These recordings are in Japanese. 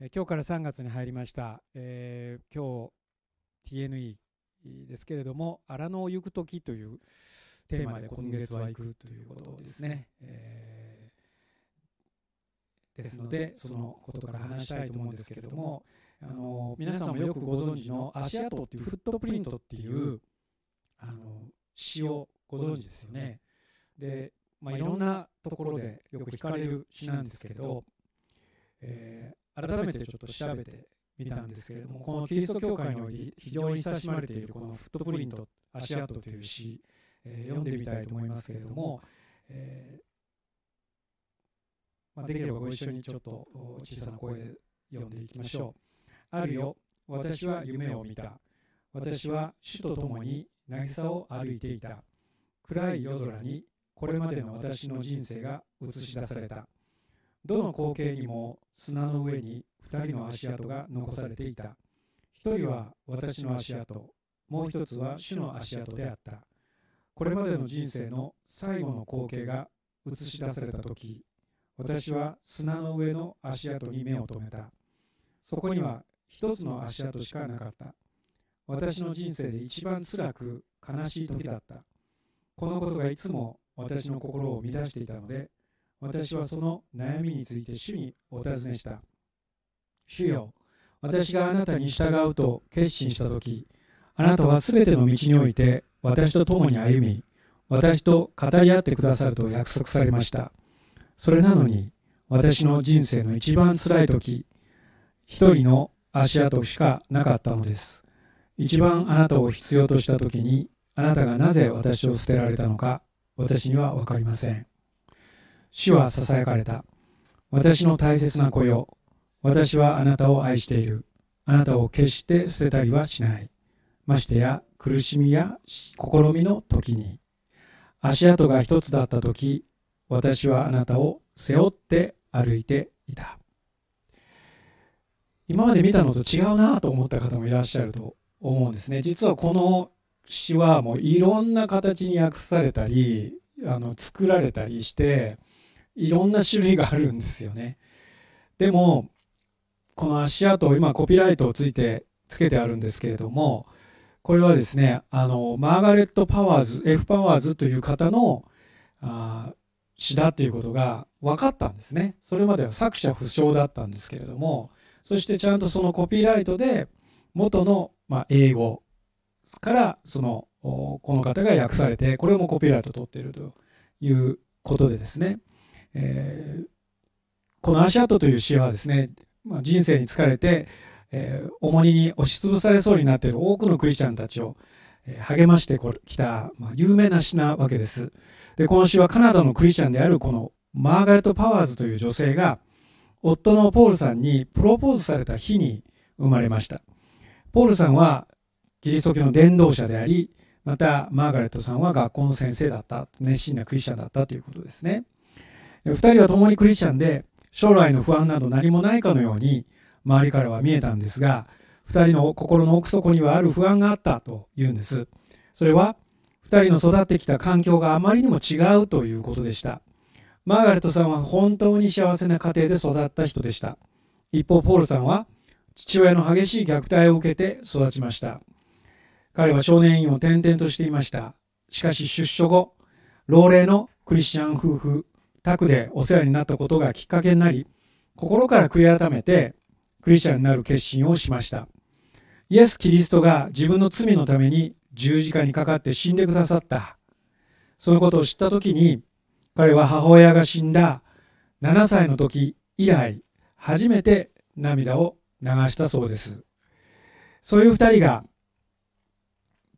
今日から3月に入りました、えー今日 TNE ですけれども荒野を行く時というテーマで今月は行くということですね、えーですのでそのことから話したいと思うんですけれどもあの皆さんもよくご存知の足跡っていうフットプリントっていうあの詩をご存知ですよね。で、まあ、いろんなところでよく聞かれる詩なんですけど、えー改めてちょっと調べてみたんですけれどもこのキリスト教会において非常に親しまれているこのフットプリント足跡という詩、えー読んでみたいと思いますけれども、えーまあ、できればご一緒にちょっと小さな声で読んでいきましょう。あるよ、私は夢を見た。私は主と共に渚を歩いていた。暗い夜空にこれまでの私の人生が映し出された。どの光景にも砂の上に二人の足跡が残されていた。一人は私の足跡、もう一つは主の足跡であった。これまでの人生の最後の光景が映し出された時、私は砂の上の足跡に目を留めた。そこには一つの足跡しかなかった。私の人生で一番辛く悲しい時だった。このことがいつも私の心を乱していたので、私はその悩みについて主にお尋ねした。主よ、私があなたに従うと決心したとき、あなたはすべての道において私と共に歩み、私と語り合ってくださると約束されました。それなのに、私の人生の一番辛いとき、一人の足跡しかなかったのです。一番あなたを必要としたときに、あなたがなぜ私を捨てられたのか、私にはわかりません。主はささやかれた。私の大切な子よ。私はあなたを愛している。あなたを決して捨てたりはしない。ましてや苦しみや試みの時に。足跡が一つだった時、私はあなたを背負って歩いていた。今まで見たのと違うなと思った方もいらっしゃると思うんですね。実はこの詩はもういろんな形に訳されたり、あの作られたりして、いろんな種類があるんですよね。でも、この足跡、今コピーライトをついて、つけてあるんですけれども、これはですね、あの、マーガレット・パワーズ、F・ パワーズという方のあ詩だっていうことが分かったんですね。それまでは作者不詳だったんですけれども、そしてちゃんとそのコピーライトで元の、まあ、英語からそのこの方が訳されて、これもコピーライト取っているということでですね、えーこの足跡という詩はですね、まあ、人生に疲れて、えー重荷に押しつぶされそうになっている多くのクリスチャンたちを、え励ましてきた、まあ、有名な詩なわけです。で、この詩はカナダのクリスチャンであるこのマーガレット・パワーズという女性が夫のポールさんにプロポーズされた日に生まれました。ポールさんはキリスト教の伝道者であり、またマーガレットさんは学校の先生だった、熱心なクリスチャンだったということですね。二人は共にクリスチャンで、将来の不安など何もないかのように周りからは見えたんですが、二人の心の奥底にはある不安があったというんです。それは、二人の育ってきた環境があまりにも違うということでした。マーガレットさんは本当に幸せな家庭で育った人でした。一方、ポールさんは父親の激しい虐待を受けて育ちました。彼は少年院を転々としていました。しかし出所後、老齢のクリスチャン夫婦、宅でお世話になったことがきっかけになり、心から悔い改めてクリスチャンになる決心をしました。イエス・キリストが自分の罪のために十字架にかかって死んでくださった。そのことを知ったときに、彼は母親が死んだ7歳の時以来、初めて涙を流したそうです。そういう二人が、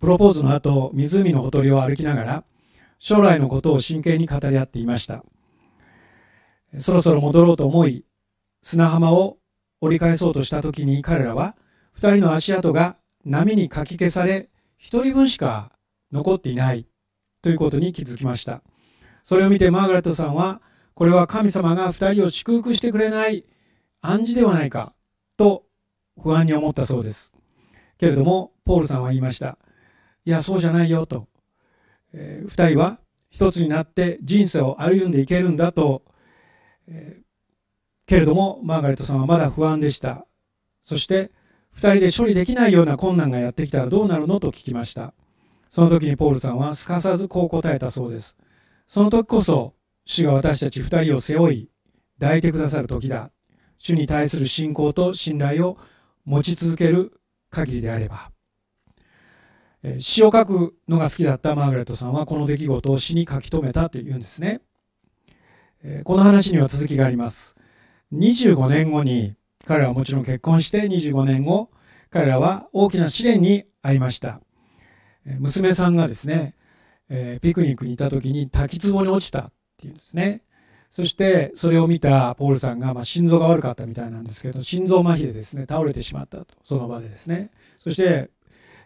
プロポーズの後、湖のほとりを歩きながら、将来のことを真剣に語り合っていました。そろそろ戻ろうと思い、砂浜を折り返そうとした時に彼らは、二人の足跡が波にかき消され、一人分しか残っていないということに気づきました。それを見てマーガレットさんは、これは神様が二人を祝福してくれない暗示ではないかと不安に思ったそうです。けれども、ポールさんは言いました。いや、そうじゃないよと。えー二人は一つになって人生を歩んでいけるんだと、えけれどもマーガレットさんはまだ不安でした。そして2人で処理できないような困難がやってきたらどうなるのと聞きました。その時にポールさんはすかさずこう答えたそうです。その時こそ主が私たち2人を背負い抱いてくださる時だ。主に対する信仰と信頼を持ち続ける限りであれば。詩を書くのが好きだったマーガレットさんはこの出来事を詩に書き留めたというんですね。この話には続きがあります。25年後に彼らはもちろん結婚して25年後彼らは大きな試練に遭いました。娘さんがですねピクニックにいた時に滝壺に落ちたっていうんですね。そしてそれを見たポールさんが、まあ、心臓が悪かったみたいなんですけど心臓麻痺でですね倒れてしまったとその場でですね。そして、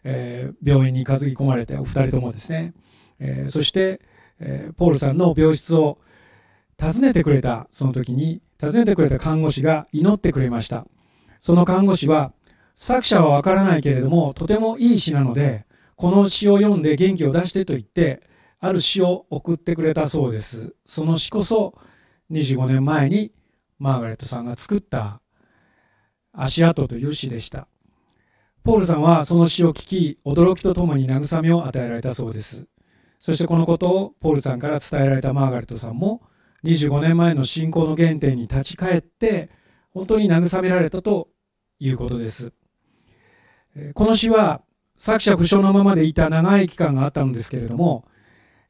えー、病院に担ぎ込まれてお二人ともですね、えー、そして、えー、ポールさんの病室を訪ねてくれた。その時に訪ねてくれた看護師が祈ってくれました。その看護師は作者はわからないけれどもとてもいい詩なのでこの詩を読んで元気を出してと言ってある詩を送ってくれたそうです。その詩こそ25年前にマーガレットさんが作った足跡という詩でした。ポールさんはその詩を聞き驚きとともに慰めを与えられたそうです。そしてこのことをポールさんから伝えられたマーガレットさんも25年前の信仰の原点に立ち返って本当に慰められたということです。この詩は作者不詳のままでいた長い期間があったのですけれども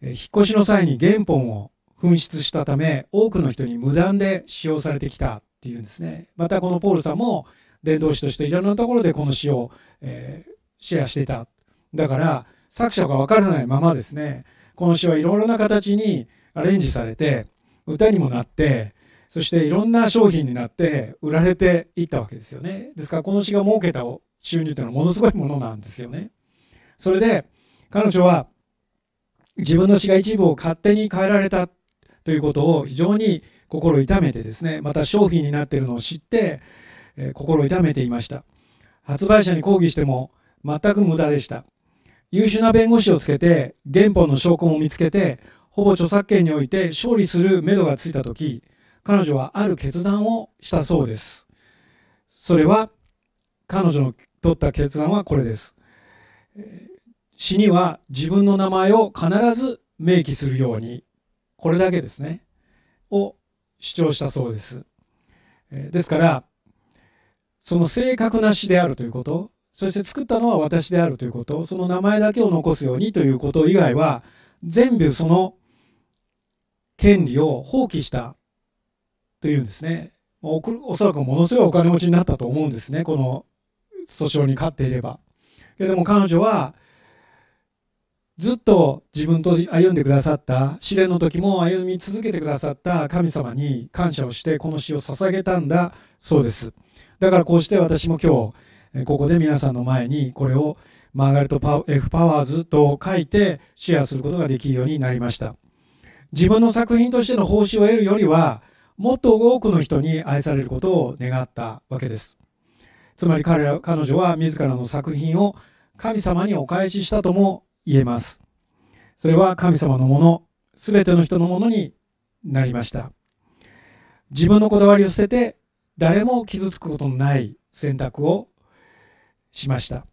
引っ越しの際に原本を紛失したため多くの人に無断で使用されてきたっていうんですね。またこのポールさんも伝道師としていろんなところでこの詩を、えー、シェアしていた。だから作者が分からないままですね。この詩はいろいろな形にアレンジされて歌にもなってそしていろんな商品になって売られていったわけですよね。ですからこの詩が設けた収入というのはものすごいものなんですよね。それで彼女は自分の詩が一部を勝手に変えられたということを非常に心痛めてですねまた商品になっているのを知って、えー、心痛めていました。発売者に抗議しても全く無駄でした。優秀な弁護士をつけて原本の証拠も見つけてほぼ著作権において勝利するめどがついた時彼女はある決断をしたそうです。それは彼女の取った決断はこれです。死には自分の名前を必ず明記するようにこれだけですね。を主張したそうです。ですからその正確な詩であるということそして作ったのは私であるということその名前だけを残すようにということ以外は全部その権利を放棄した。というんですね。おそらくものすごいお金持ちになったと思うんですね。この訴訟に勝っていれば。けれども彼女はずっと自分と歩んでくださった試練の時も歩み続けてくださった神様に感謝をしてこの詩を捧げたんだ。そうです。だからこうして私も今日ここで皆さんの前にこれをマーガレット・パ F・ パワーズと書いてシェアすることができるようになりました。自分の作品としての報酬を得るよりはもっと多くの人に愛されることを願ったわけですつまり彼ら彼女は自らの作品を神様にお返ししたとも言えます。それは神様のもの、すべての人のものになりました。自分のこだわりを捨てて、誰も傷つくことのない選択をしました。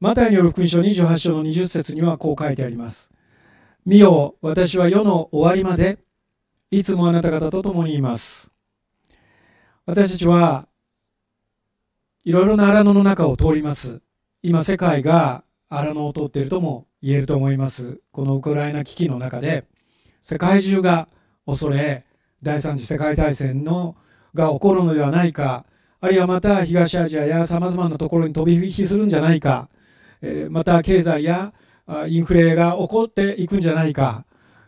マタイによる福音書28章の20節にはこう書いてあります。見よ、私は世の終わりまで、いつもあなた方と共にいます。私たちはいろいろな荒野の中を通ります。今世界が荒野を通っているとも言えると思いますこのウクライナ危機の中で世界中が恐れ第三次世界大戦のが起こるのではないかあるいはまた東アジアやさまざまなところに飛び火するんじゃないか、えまた経済やインフレが起こっていくんじゃないか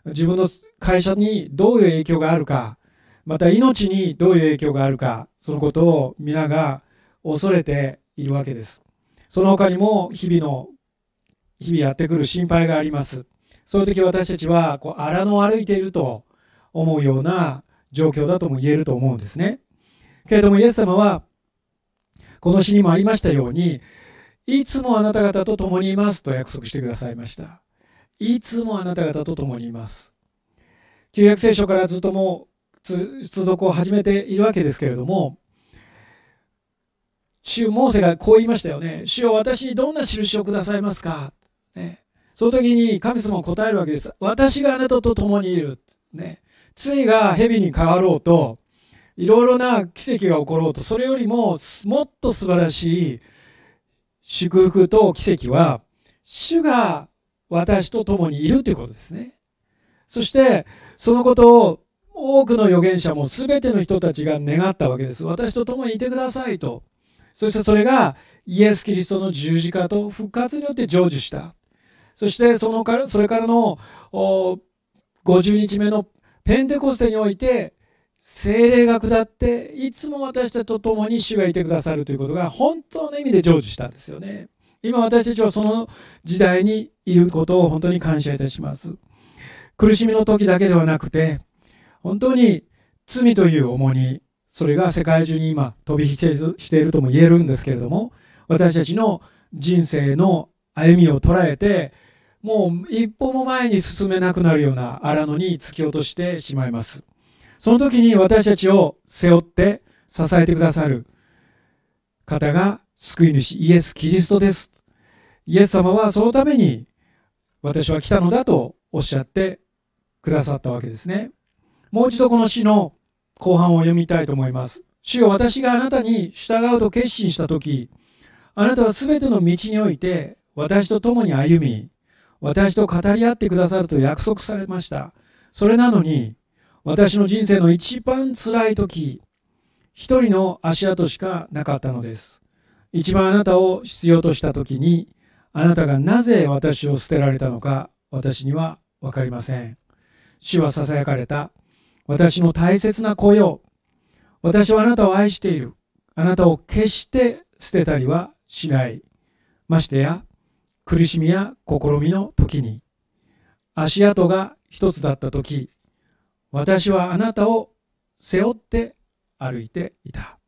自分の会社にどういう影響があるかまた命にどういう影響があるかそのことを皆が恐れているわけですその他にも日々の日々やってくる心配があります。そういう時私たちはこう荒野を歩いていると思うような状況だとも言えると思うんですね。けれどもイエス様はこの詩にもありましたようにいつもあなた方と共にいますと約束してくださいました。いつもあなた方と共にいます。旧約聖書からずっともう通読を始めているわけですけれども主モーセがこう言いましたよね。主よ私にどんな印をくださいますか、ね、その時に神様は答えるわけです。私があなたと共にいる。ね、罪が蛇に変わろうといろいろな奇跡が起ころうとそれよりももっと素晴らしい祝福と奇跡は主が私と共にいるということですね。そしてそのことを多くの預言者も全ての人たちが願ったわけです。私と共にいてくださいと。そしてそれがイエス・キリストの十字架と復活によって成就した。そしてそのからそれからの50日目のペンテコステにおいて精霊が下っていつも私たちと共に主がいてくださるということが本当の意味で成就したんですよね。今私たちはその時代にいることを本当に感謝いたします。苦しみの時だけではなくて本当に罪という重荷それが世界中に今飛び火しているとも言えるんですけれども私たちの人生の歩みを捉えてもう一歩も前に進めなくなるような荒野に突き落としてしまいますその時に私たちを背負って支えてくださる方が救い主イエス・キリストです。イエス様はそのために私は来たのだとおっしゃってくださったわけですね。もう一度この詩の後半を読みたいと思います。主よ私があなたに従うと決心した時あなたは全ての道において私と共に歩み私と語り合ってくださると約束されました。それなのに、私の人生の一番辛い時、一人の足跡しかなかったのです。一番あなたを必要とした時に、あなたがなぜ私を捨てられたのか、私には分かりません。主は囁かれた。私の大切な子よ。私はあなたを愛している。あなたを決して捨てたりはしない。ましてや、苦しみや試みの時に足跡が一つだった時私はあなたを背負って歩いていた。